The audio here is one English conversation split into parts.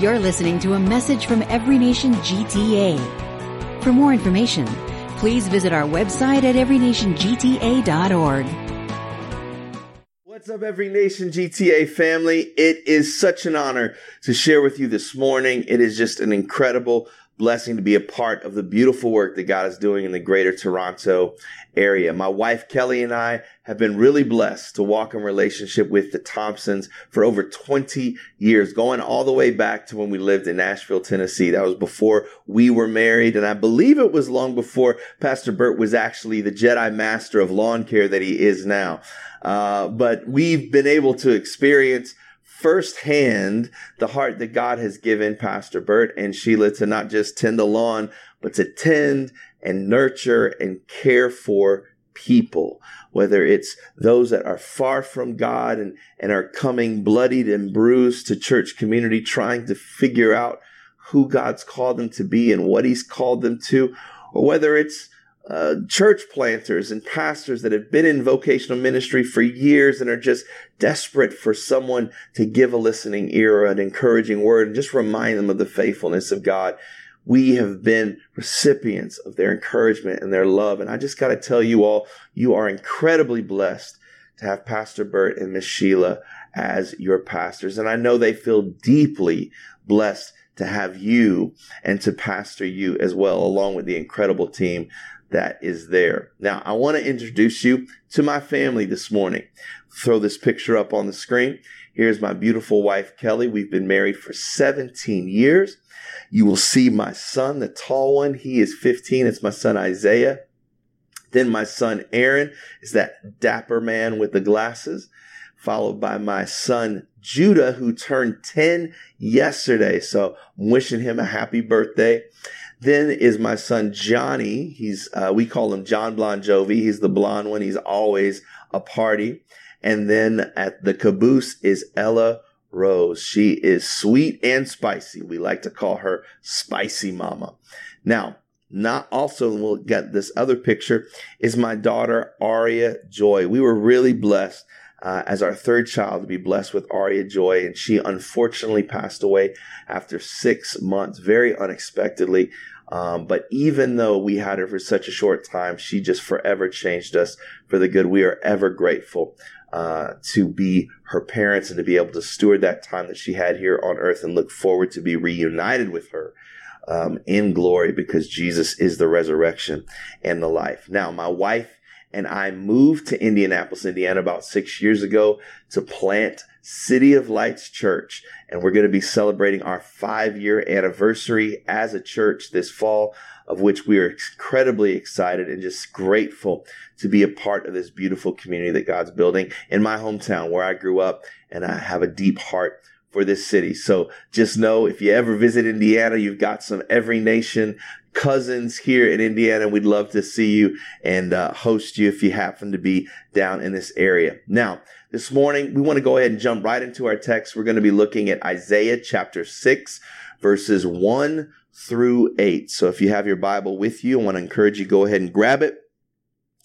You're listening to a message from Every Nation GTA. For more information, please visit our website at everynationgta.org. What's up, Every Nation GTA family? It is such an honor to share with you this morning. It is just an incredible blessing to be a part of the beautiful work that God is doing in the greater Toronto area. My wife Kelly and I have been really blessed to walk in relationship with the Thompsons for over 20 years, going all the way back to when we lived in Nashville, Tennessee. That was before we were married. And I believe it was long before Pastor Bert was actually the Jedi master of lawn care that he is now. Uh, but we've been able to experience firsthand the heart that God has given Pastor Bert and Sheila to not just tend the lawn, but to tend and nurture and care for people, whether it's those that are far from God and, and are coming bloodied and bruised to church community, trying to figure out who God's called them to be and what He's called them to, or whether it's uh, church planters and pastors that have been in vocational ministry for years and are just desperate for someone to give a listening ear or an encouraging word and just remind them of the faithfulness of God. We have been recipients of their encouragement and their love. And I just got to tell you all, you are incredibly blessed to have Pastor Bert and Miss Sheila as your pastors. And I know they feel deeply blessed to have you and to pastor you as well, along with the incredible team that is there. Now, I want to introduce you to my family this morning. Throw this picture up on the screen. Here's my beautiful wife, Kelly. We've been married for 17 years. You will see my son, the tall one. He is 15. It's my son, Isaiah. Then my son, Aaron, is that dapper man with the glasses, followed by my son, Judah, who turned 10 yesterday. So I'm wishing him a happy birthday. Then is my son Johnny. He's uh, we call him Jon Bon Jovi. He's the blonde one. He's always a party. And then at the caboose is Ella Rose. She is sweet and spicy. We like to call her Spicy Mama. Now, not also, we'll get this other picture, is my daughter Aria Joy. We were really blessed uh, as our third child to be blessed with Aria Joy, and she unfortunately passed away after six months, very unexpectedly. Um, but even though we had her for such a short time, she just forever changed us for the good. We are ever grateful uh, to be her parents and to be able to steward that time that she had here on earth and look forward to be reunited with her um, in glory because Jesus is the resurrection and the life. Now, my wife and I moved to Indianapolis, Indiana about six years ago to plant City of Lights Church. And we're going to be celebrating our five year anniversary as a church this fall, of which we are incredibly excited and just grateful to be a part of this beautiful community that God's building in my hometown where I grew up. And I have a deep heart for this city. So just know if you ever visit Indiana, you've got some every nation cousins here in Indiana. We'd love to see you and uh, host you if you happen to be down in this area. Now, this morning, we want to go ahead and jump right into our text. We're going to be looking at Isaiah chapter 6, verses 1 through 8. So if you have your Bible with you, I want to encourage you go ahead and grab it.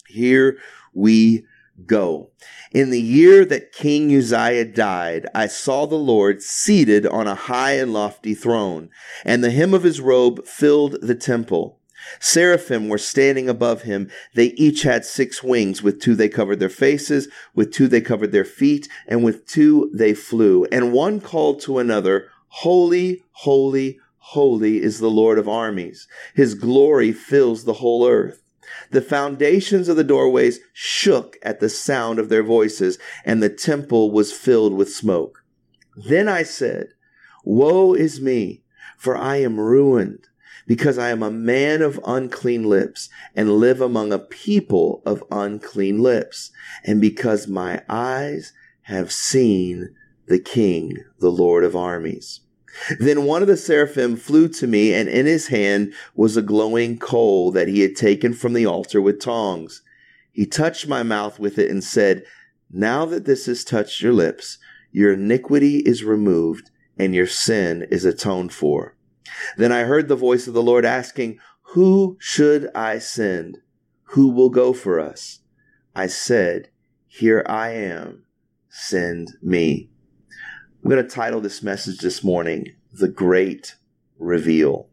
Here we go. In the year that King Uzziah died, I saw the Lord seated on a high and lofty throne, and the hem of his robe filled the temple. Seraphim were standing above him. They each had six wings. With two they covered their faces, with two they covered their feet, and with two they flew. And one called to another, Holy, holy, holy is the Lord of armies. His glory fills the whole earth. The foundations of the doorways shook at the sound of their voices, and the temple was filled with smoke. Then I said, Woe is me, for I am ruined, because I am a man of unclean lips, and live among a people of unclean lips, and because my eyes have seen the King, the Lord of armies. Then one of the seraphim flew to me, and in his hand was a glowing coal that he had taken from the altar with tongs. He touched my mouth with it and said, Now that this has touched your lips, your iniquity is removed, and your sin is atoned for. Then I heard the voice of the Lord asking, Who should I send? Who will go for us? I said, Here I am, send me. I'm going to title this message this morning, The Great Reveal.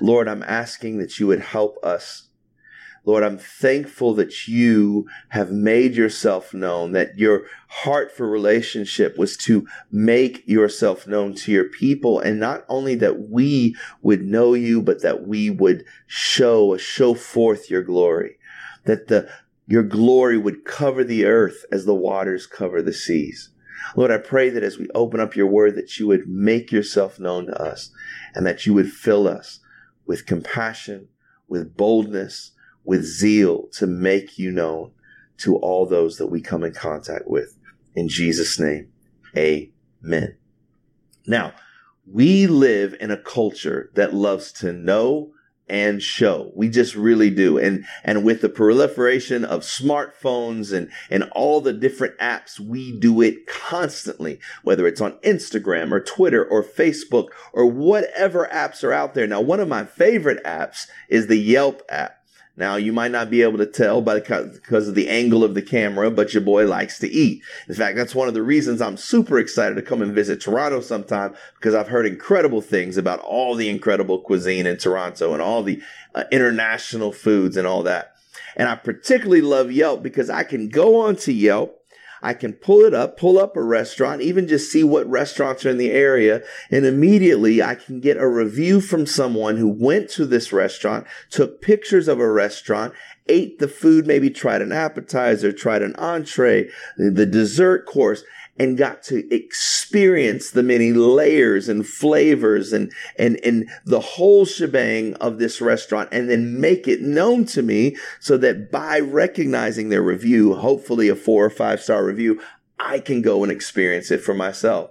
Lord, I'm asking that you would help us Lord, I'm thankful that you have made yourself known, that your heart for relationship was to make yourself known to your people. And not only that we would know you, but that we would show, show forth your glory, that the, your glory would cover the earth as the waters cover the seas. Lord, I pray that as we open up your word, that you would make yourself known to us and that you would fill us with compassion, with boldness, with zeal to make you known to all those that we come in contact with. In Jesus' name, amen. Now, we live in a culture that loves to know and show. We just really do. And, and with the proliferation of smartphones and, and all the different apps, we do it constantly, whether it's on Instagram or Twitter or Facebook or whatever apps are out there. Now, one of my favorite apps is the Yelp app. Now, you might not be able to tell by the, because of the angle of the camera, but your boy likes to eat. In fact, that's one of the reasons I'm super excited to come and visit Toronto sometime because I've heard incredible things about all the incredible cuisine in Toronto and all the uh, international foods and all that. And I particularly love Yelp because I can go onto Yelp I can pull it up, pull up a restaurant, even just see what restaurants are in the area. And immediately I can get a review from someone who went to this restaurant, took pictures of a restaurant, ate the food, maybe tried an appetizer, tried an entree, the dessert course, and got to experience the many layers and flavors and, and, and the whole shebang of this restaurant and then make it known to me so that by recognizing their review, hopefully a four or five star review, I can go and experience it for myself.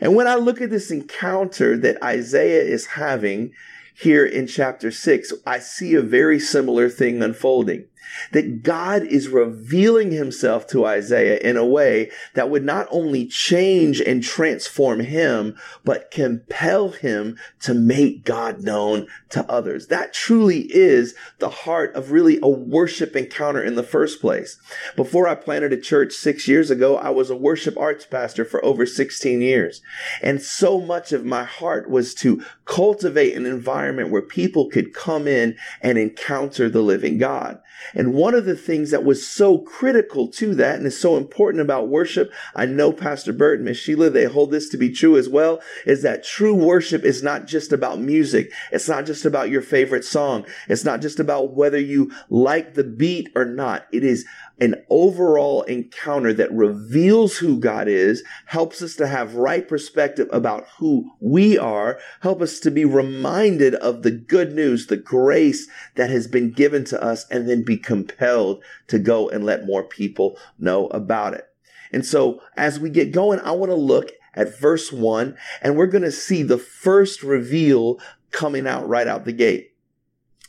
And when I look at this encounter that Isaiah is having here in chapter six, I see a very similar thing unfolding that God is revealing himself to Isaiah in a way that would not only change and transform him, but compel him to make God known to others. That truly is the heart of really a worship encounter in the first place. Before I planted a church six years ago, I was a worship arts pastor for over 16 years. And so much of my heart was to cultivate an environment where people could come in and encounter the living God. And one of the things that was so critical to that and is so important about worship, I know Pastor Bert and Miss Sheila, they hold this to be true as well, is that true worship is not just about music. It's not just about your favorite song. It's not just about whether you like the beat or not. It is an overall encounter that reveals who God is, helps us to have right perspective about who we are, help us to be reminded of the good news, the grace that has been given to us, and then be compelled to go and let more people know about it. And so as we get going, I want to look at verse one and we're going to see the first reveal coming out right out the gate.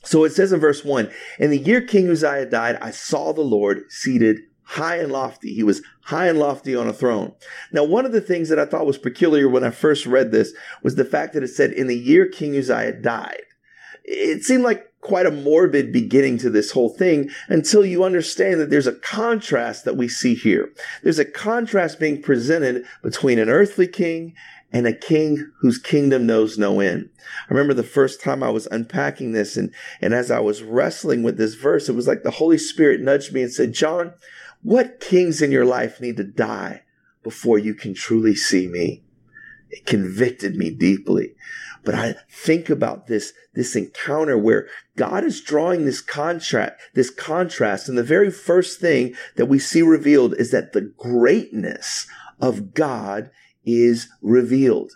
So it says in verse 1 In the year King Uzziah died, I saw the Lord seated high and lofty. He was high and lofty on a throne. Now, one of the things that I thought was peculiar when I first read this was the fact that it said, In the year King Uzziah died. It seemed like quite a morbid beginning to this whole thing until you understand that there's a contrast that we see here. There's a contrast being presented between an earthly king and a king whose kingdom knows no end. I remember the first time I was unpacking this and, and as I was wrestling with this verse, it was like the Holy Spirit nudged me and said, Jon, what kings in your life need to die before you can truly see me? It convicted me deeply. But I think about this, this encounter where God is drawing this contrast, this contrast. And the very first thing that we see revealed is that the greatness of God is revealed.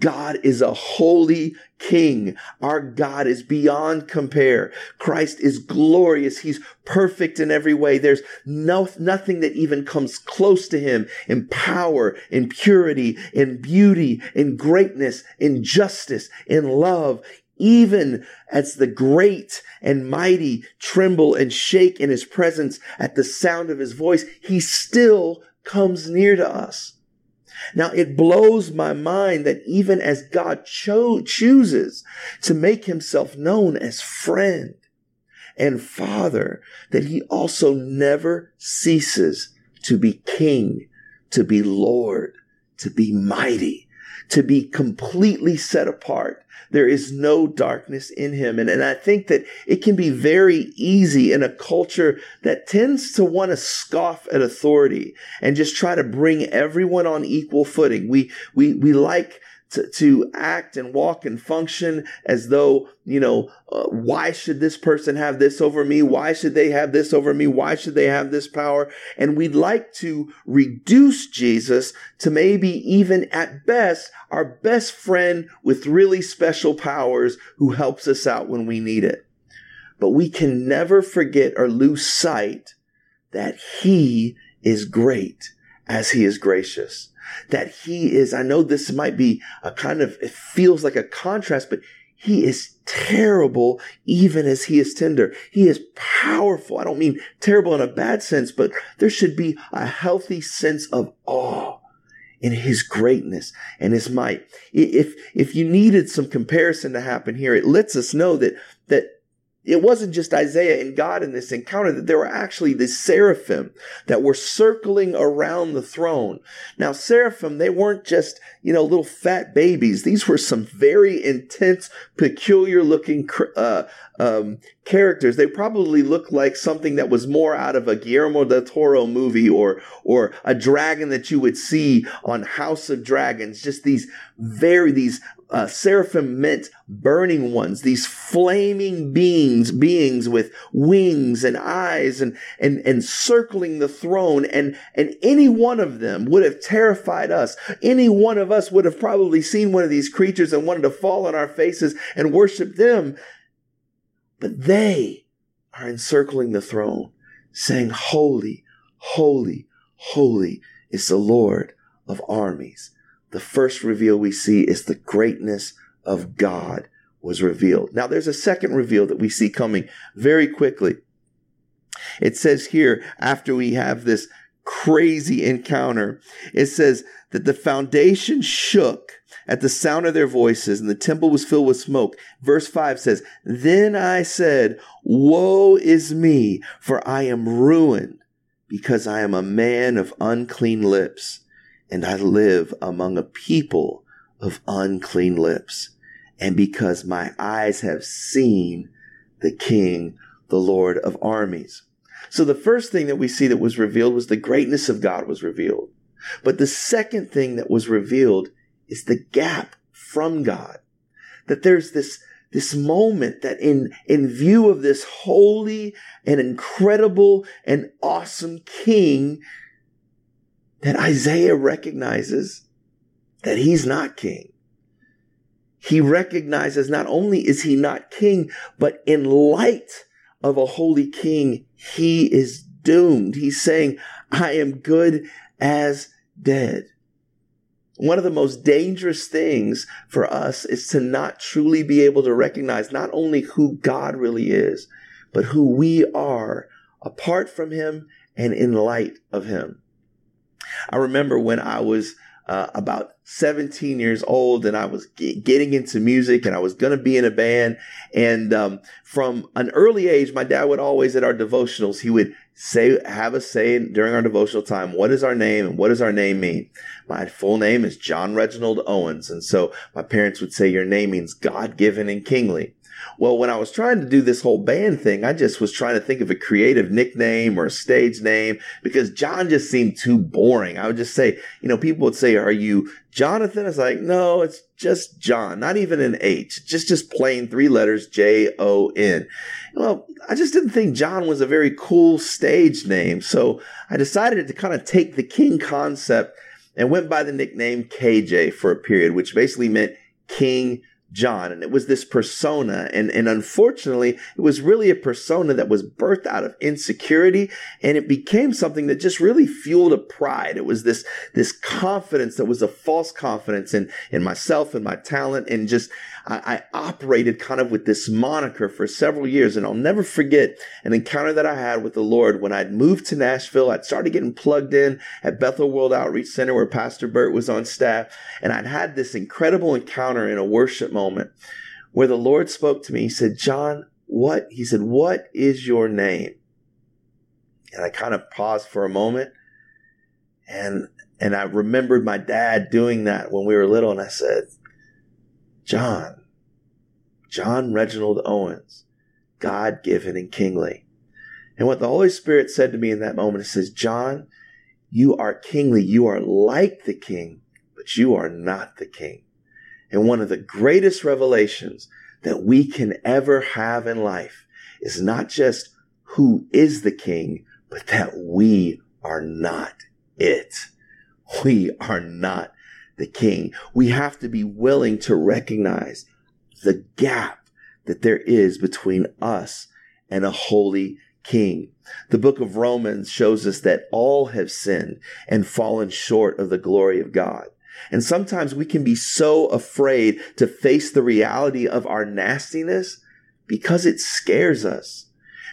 God is a holy king. Our God is beyond compare. Christ is glorious. He's perfect in every way. There's no, nothing that even comes close to him in power, in purity, in beauty, in greatness, in justice, in love. Even as the great and mighty tremble and shake in his presence at the sound of his voice, he still comes near to us. Now it blows my mind that even as God cho- chooses to make himself known as friend and father, that he also never ceases to be king, to be Lord, to be mighty, to be completely set apart. There is no darkness in him. And, and I think that it can be very easy in a culture that tends to want to scoff at authority and just try to bring everyone on equal footing. We, we, we like to, to act and walk and function as though, you know, uh, why should this person have this over me? Why should they have this over me? Why should they have this power? And we'd like to reduce Jesus to maybe even at best our best friend with really special powers who helps us out when we need it. But we can never forget or lose sight that he is great as he is gracious that he is, I know this might be a kind of, it feels like a contrast, but he is terrible even as he is tender. He is powerful. I don't mean terrible in a bad sense, but there should be a healthy sense of awe in his greatness and his might. If, if you needed some comparison to happen here, it lets us know that, that it wasn't just Isaiah and God in this encounter, that there were actually the seraphim that were circling around the throne. Now, seraphim, they weren't just, you know, little fat babies. These were some very intense, peculiar looking uh, um, characters. They probably looked like something that was more out of a Guillermo del Toro movie or, or a dragon that you would see on House of Dragons. Just these very, these uh, seraphim meant burning ones, these flaming beings, beings with wings and eyes and, and, and circling the throne. And, and any one of them would have terrified us. Any one of us would have probably seen one of these creatures and wanted to fall on our faces and worship them. But they are encircling the throne saying, holy, holy, holy is the Lord of armies the first reveal we see is the greatness of God was revealed. Now there's a second reveal that we see coming very quickly. It says here, after we have this crazy encounter, it says that the foundation shook at the sound of their voices and the temple was filled with smoke. Verse 5 says, Then I said, Woe is me, for I am ruined because I am a man of unclean lips and I live among a people of unclean lips. And because my eyes have seen the King, the Lord of armies. So the first thing that we see that was revealed was the greatness of God was revealed. But the second thing that was revealed is the gap from God. That there's this, this moment that in, in view of this holy and incredible and awesome king, that Isaiah recognizes that he's not king. He recognizes not only is he not king, but in light of a holy king, he is doomed. He's saying, I am good as dead. One of the most dangerous things for us is to not truly be able to recognize not only who God really is, but who we are apart from him and in light of him. I remember when I was uh, about 17 years old and I was getting into music and I was going to be in a band. And um, from an early age, my dad would always at our devotionals, he would say, have us say during our devotional time, what is our name and what does our name mean? My full name is Jon Reginald Owens. And so my parents would say, your name means God given and kingly. Well, when I was trying to do this whole band thing, I just was trying to think of a creative nickname or a stage name because Jon just seemed too boring. I would just say, you know, people would say, are you Jonathan? I was like, no, it's just Jon, not even an H, just, just plain three letters, J O N. Well, I just didn't think Jon was a very cool stage name. So I decided to kind of take the King concept and went by the nickname KJ for a period, which basically meant King Jon. And it was this persona. And, and unfortunately, it was really a persona that was birthed out of insecurity. And it became something that just really fueled a pride. It was this, this confidence that was a false confidence in, in myself and my talent. And just, I, I operated kind of with this moniker for several years. And I'll never forget an encounter that I had with the Lord when I'd moved to Nashville. I'd started getting plugged in at Bethel World Outreach Center where Pastor Bert was on staff. And I'd had this incredible encounter in a worship moment where the Lord spoke to me. He said, Jon, what? He said, what is your name? And I kind of paused for a moment and And I remembered my dad doing that when we were little. And I said, Jon, Jon Reginald Owens, God given and kingly. And what the Holy Spirit said to me in that moment, it says, Jon, you are kingly. You are like the king, but you are not the king. And one of the greatest revelations that we can ever have in life is not just who is the king, but that we are not it. We are not the king. We have to be willing to recognize the gap that there is between us and a holy king. The book of Romans shows us that all have sinned and fallen short of the glory of God. And sometimes we can be so afraid to face the reality of our nastiness because it scares us.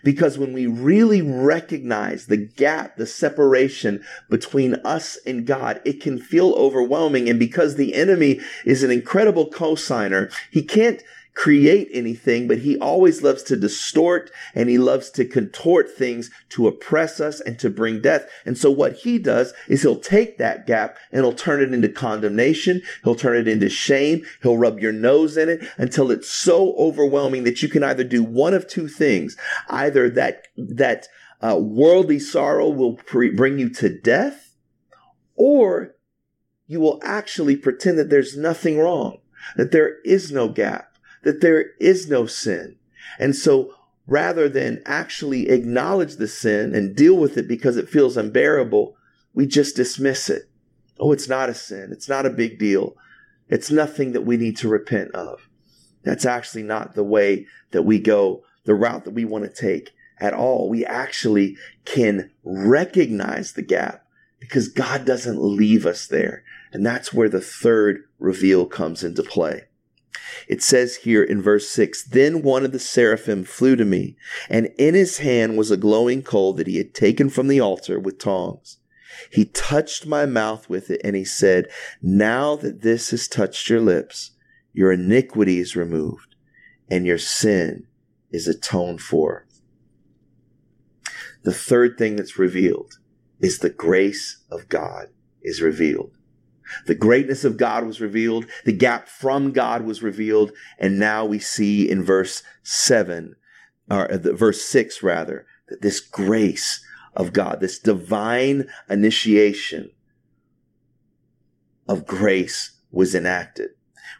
Because when we really recognize the gap, the separation between us and God, it can feel overwhelming. And because the enemy is an incredible cosigner, he can't create anything, but he always loves to distort and he loves to contort things to oppress us and to bring death. And so what he does is he'll take that gap and he'll turn it into condemnation. He'll turn it into shame. He'll rub your nose in it until it's so overwhelming that you can either do one of two things. Either that, that, uh, worldly sorrow will pre- bring you to death or you will actually pretend that there's nothing wrong, that there is no gap that there is no sin. And so rather than actually acknowledge the sin and deal with it because it feels unbearable, we just dismiss it. Oh, it's not a sin. It's not a big deal. It's nothing that we need to repent of. That's actually not the way that we go, the route that we want to take at all. We actually can recognize the gap because God doesn't leave us there. And that's where the third reveal comes into play. It says here in verse 6 Then one of the seraphim flew to me, and in his hand was a glowing coal that he had taken from the altar with tongs. He touched my mouth with it, and he said, Now that this has touched your lips, your iniquity is removed, and your sin is atoned for. The third thing that's revealed is the grace of God is revealed. The greatness of God was revealed. The gap from God was revealed. And now we see in verse seven, or uh, verse six rather, that this grace of God, this divine initiation of grace was enacted.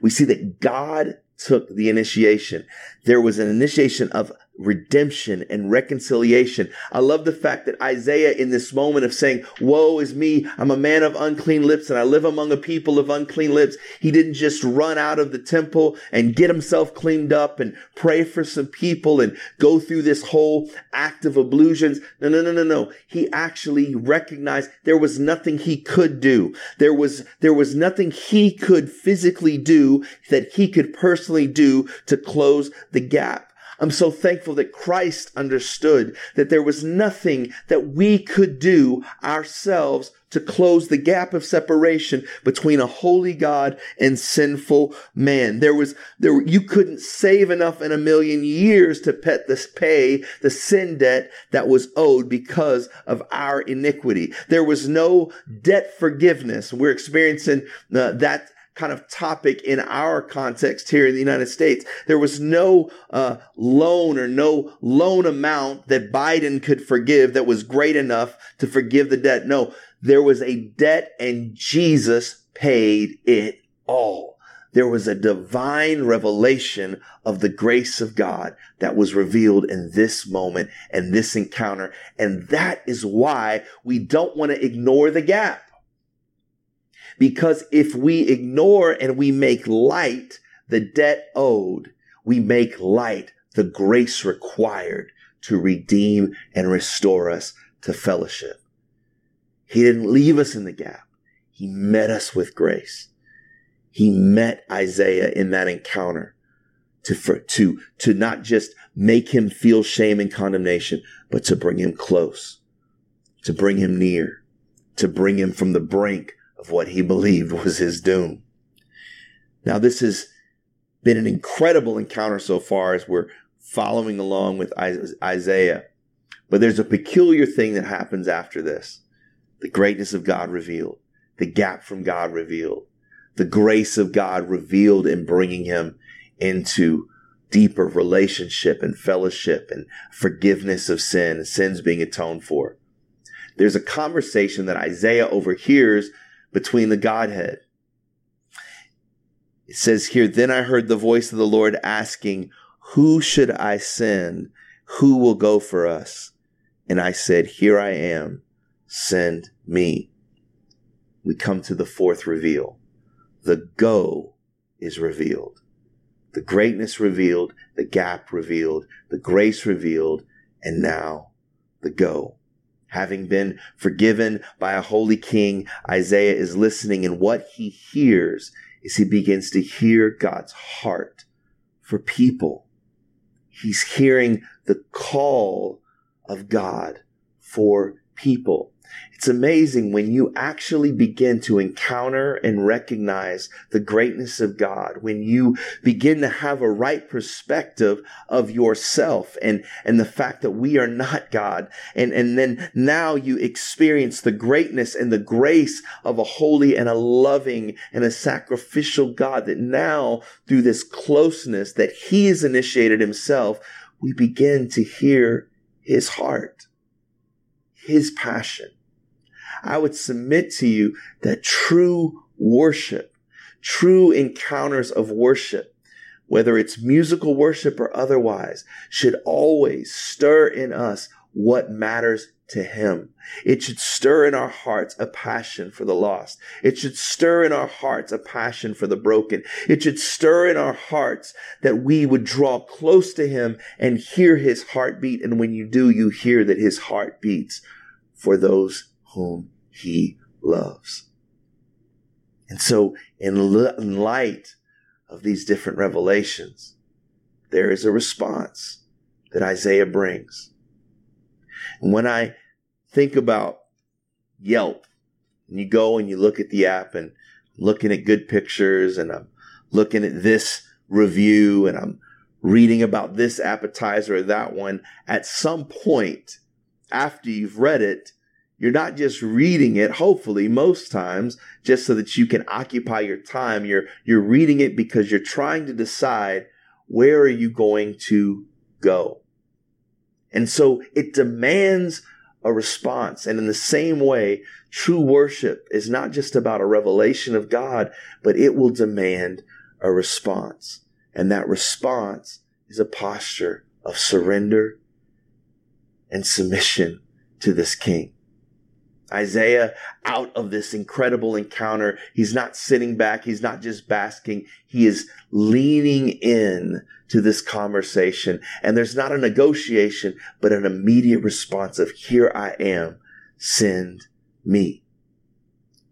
We see that God took the initiation. There was an initiation of redemption and reconciliation. I love the fact that Isaiah in this moment of saying, woe is me. I'm a man of unclean lips and I live among a people of unclean lips. He didn't just run out of the temple and get himself cleaned up and pray for some people and go through this whole act of ablutions. No, no, no, no, no. He actually recognized there was nothing he could do. There was, there was nothing he could physically do that he could personally do to close the gap. I'm so thankful that Christ understood that there was nothing that we could do ourselves to close the gap of separation between a holy God and sinful man. There was, there, you couldn't save enough in a million years to pet this pay the sin debt that was owed because of our iniquity. There was no debt forgiveness. We're experiencing uh, that kind of topic in our context here in the United States. There was no uh, loan or no loan amount that Biden could forgive that was great enough to forgive the debt. No, there was a debt and Jesus paid it all. There was a divine revelation of the grace of God that was revealed in this moment and this encounter. And that is why we don't want to ignore the gap. Because if we ignore and we make light the debt owed, we make light the grace required to redeem and restore us to fellowship. He didn't leave us in the gap. He met us with grace. He met Isaiah in that encounter to, for, to, to not just make him feel shame and condemnation, but to bring him close, to bring him near, to bring him from the brink of what he believed was his doom. Now, this has been an incredible encounter so far as we're following along with Isaiah. But there's a peculiar thing that happens after this the greatness of God revealed. the gap from God revealed, the grace of God revealed in bringing him into deeper relationship and fellowship and forgiveness of sin, sins being atoned for. There's a conversation that Isaiah overhears between the Godhead. It says here, Then I heard the voice of the Lord asking, Who should I send? Who will go for us? And I said, Here I am, send me. We come to the fourth reveal. The go is revealed. The greatness revealed, the gap revealed, the grace revealed, and now the go. Having been forgiven by a holy king, Isaiah is listening, and what he hears is he begins to hear God's heart for people. He's hearing the call of God for people. It's amazing when you actually begin to encounter and recognize the greatness of God, when you begin to have a right perspective of yourself and, and the fact that we are not God. And, and then now you experience the greatness and the grace of a holy and a loving and a sacrificial God that now through this closeness that he has initiated himself, we begin to hear his heart, his passion I would submit to you that true worship, true encounters of worship, whether it's musical worship or otherwise, should always stir in us what matters to Him. It should stir in our hearts a passion for the lost. It should stir in our hearts a passion for the broken. It should stir in our hearts that we would draw close to Him and hear His heartbeat. And when you do, you hear that His heart beats for those whom he loves. And so, in, light of these different revelations, there is a response that Isaiah brings. And when I think about Yelp, and you go and you look at the app and I'm looking at good pictures and I'm looking at this review and I'm reading about this appetizer or that one, at some point after you've read it, you're not just reading it, hopefully, most times, just so that you can occupy your time. You're, you're reading it because you're trying to decide where are you going to go. And so it demands a response. And in the same way, true worship is not just about a revelation of God, but it will demand a response. And that response is a posture of surrender and submission to this King. Isaiah out of this incredible encounter. He's not sitting back. He's not just basking. He is leaning in to this conversation. And there's not a negotiation, but an immediate response of here I am. Send me.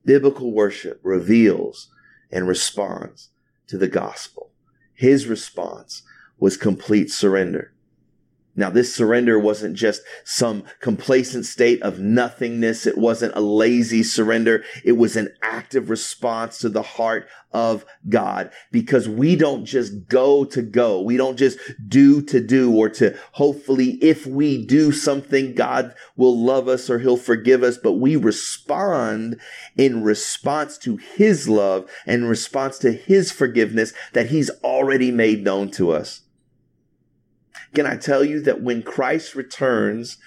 Biblical worship reveals and responds to the gospel. His response was complete surrender. Now, this surrender wasn't just some complacent state of nothingness. It wasn't a lazy surrender. It was an active response to the heart of God because we don't just go to go. We don't just do to do or to hopefully if we do something, God will love us or he'll forgive us, but we respond in response to his love and response to his forgiveness that he's already made known to us. Can I tell you that when Christ returns,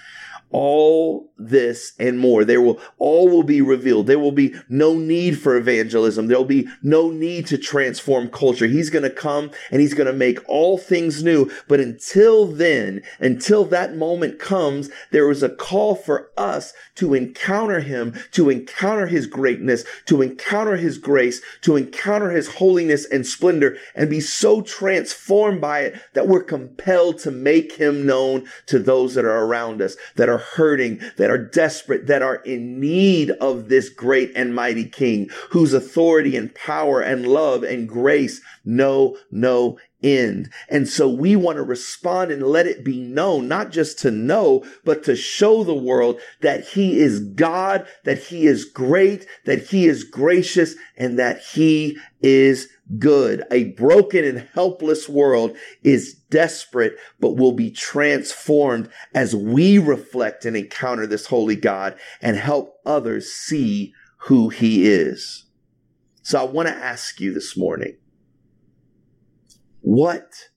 all this and more. There will, all will be revealed. There will be no need for evangelism. There'll be no need to transform culture. He's going to come and he's going to make all things new. But until then, until that moment comes, there is a call for us to encounter him, to encounter his greatness, to encounter his grace, to encounter his holiness and splendor and be so transformed by it that we're compelled to make him known to those that are around us, that are hurting, that are desperate, that are in need of this great and mighty King, whose authority and power and love and grace know no end. And so we want to respond and let it be known, not just to know, but to show the world that he is God, that he is great, that he is gracious, and that he is good. A broken and helpless world is desperate, but will be transformed as we reflect and encounter this holy God and help others see who he is. So I want to ask you this morning, what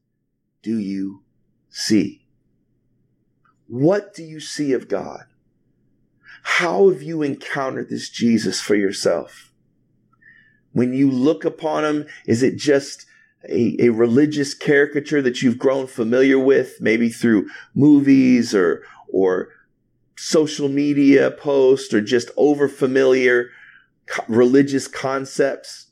do you see? What do you see of God? How have you encountered this Jesus for yourself? When you look upon him, is it just a, a religious caricature that you've grown familiar with, maybe through movies or, or social media posts or just over familiar co- religious concepts?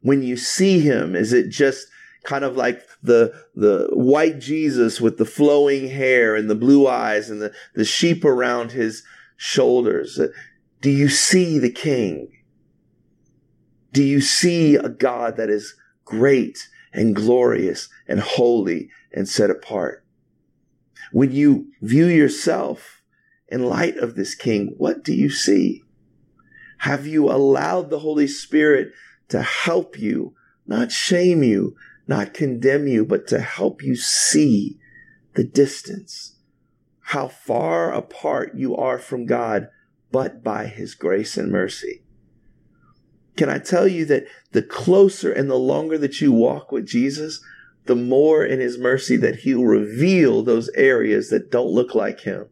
When you see him, is it just kind of like the the white Jesus with the flowing hair and the blue eyes and the, the sheep around his shoulders? Do you see the king? Do you see a God that is great and glorious and holy and set apart? When you view yourself in light of this king, what do you see? Have you allowed the Holy Spirit to help you, not shame you, not condemn you, but to help you see the distance, how far apart you are from God, but by His grace and mercy? Can I tell you that the closer and the longer that you walk with Jesus, the more in his mercy that he'll reveal those areas that don't look like him.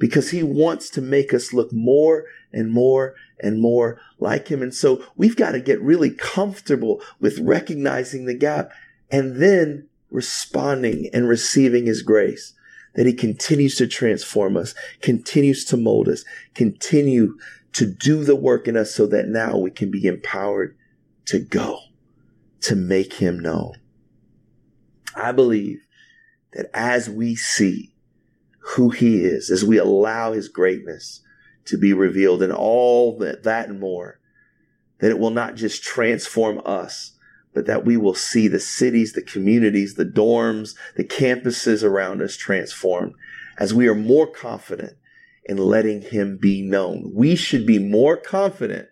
Because he wants to make us look more and more and more like him. And so we've got to get really comfortable with recognizing the gap and then responding and receiving his grace that he continues to transform us, continues to mold us, continue to do the work in us so that now we can be empowered to go, to make him known. I believe that as we see who he is, as we allow his greatness to be revealed and all that, that and more, that it will not just transform us, but that we will see the cities, the communities, the dorms, the campuses around us transformed as we are more confident in letting him be known. We should be more confident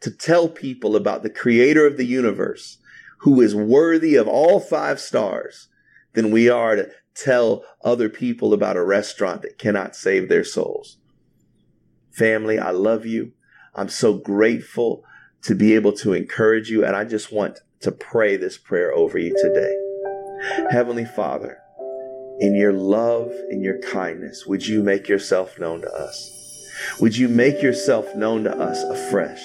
to tell people about the creator of the universe who is worthy of all five stars than we are to tell other people about a restaurant that cannot save their souls. Family, I love you. I'm so grateful to be able to encourage you. And I just want to pray this prayer over you today. Heavenly Father, in your love, in your kindness, would you make yourself known to us? Would you make yourself known to us afresh?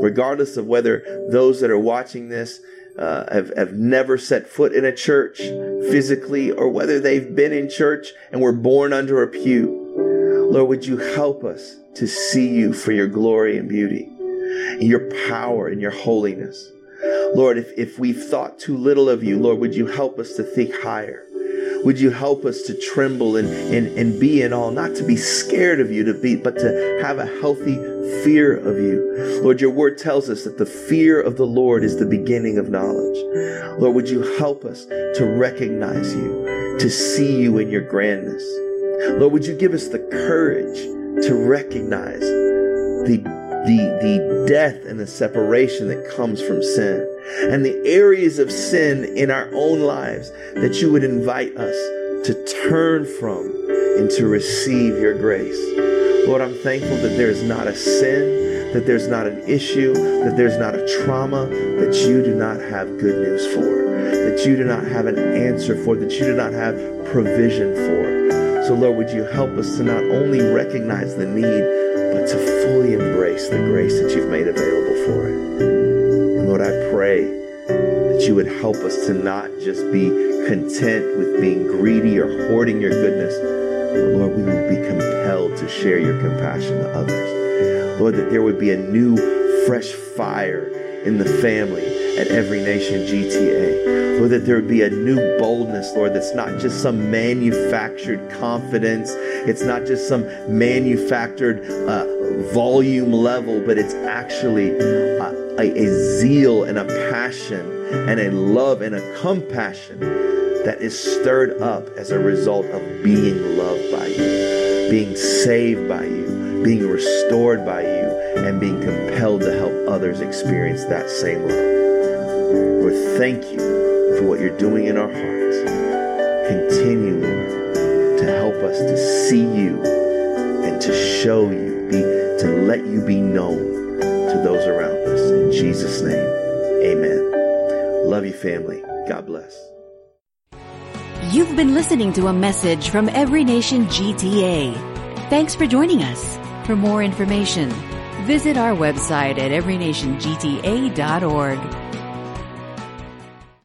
Regardless of whether those that are watching this uh, have, have never set foot in a church physically or whether they've been in church and were born under a pew. Lord, would you help us to see you for your glory and beauty, and your power and your holiness? Lord, if, if we've thought too little of you, Lord, would you help us to think higher? Would you help us to tremble and, and, and be in awe, not to be scared of you, to be, but to have a healthy fear of you. Lord, your word tells us that the fear of the Lord is the beginning of knowledge. Lord, would you help us to recognize you, to see you in your grandness? Lord, would you give us the courage to recognize the the, the death and the separation that comes from sin and the areas of sin in our own lives that you would invite us to turn from and to receive your grace. Lord, I'm thankful that there's not a sin, that there's not an issue, that there's not a trauma that you do not have good news for, that you do not have an answer for, that you do not have provision for. So, Lord, would you help us to not only recognize the need, but to fully embrace the grace that you've made available for it. Lord, I pray that you would help us to not just be content with being greedy or hoarding your goodness, but Lord, we will be compelled to share your compassion to others. Lord, that there would be a new, fresh fire in the family at Every Nation GTA. Lord, that there would be a new boldness, Lord, that's not just some manufactured confidence. It's not just some manufactured uh, volume level, but it's actually a, a, a zeal and a passion and a love and a compassion that is stirred up as a result of being loved by you, being saved by you, being restored by you, and being compelled to help others experience that same love. Lord, thank you for what you're doing in our hearts. Continue, Lord, to help us to see you and to show you, be, to let you be known to those around us. In Jesus' name, amen. Love you, family. God bless. You've been listening to a message from Every Nation GTA. Thanks for joining us. For more information, visit our website at everynationgta.org.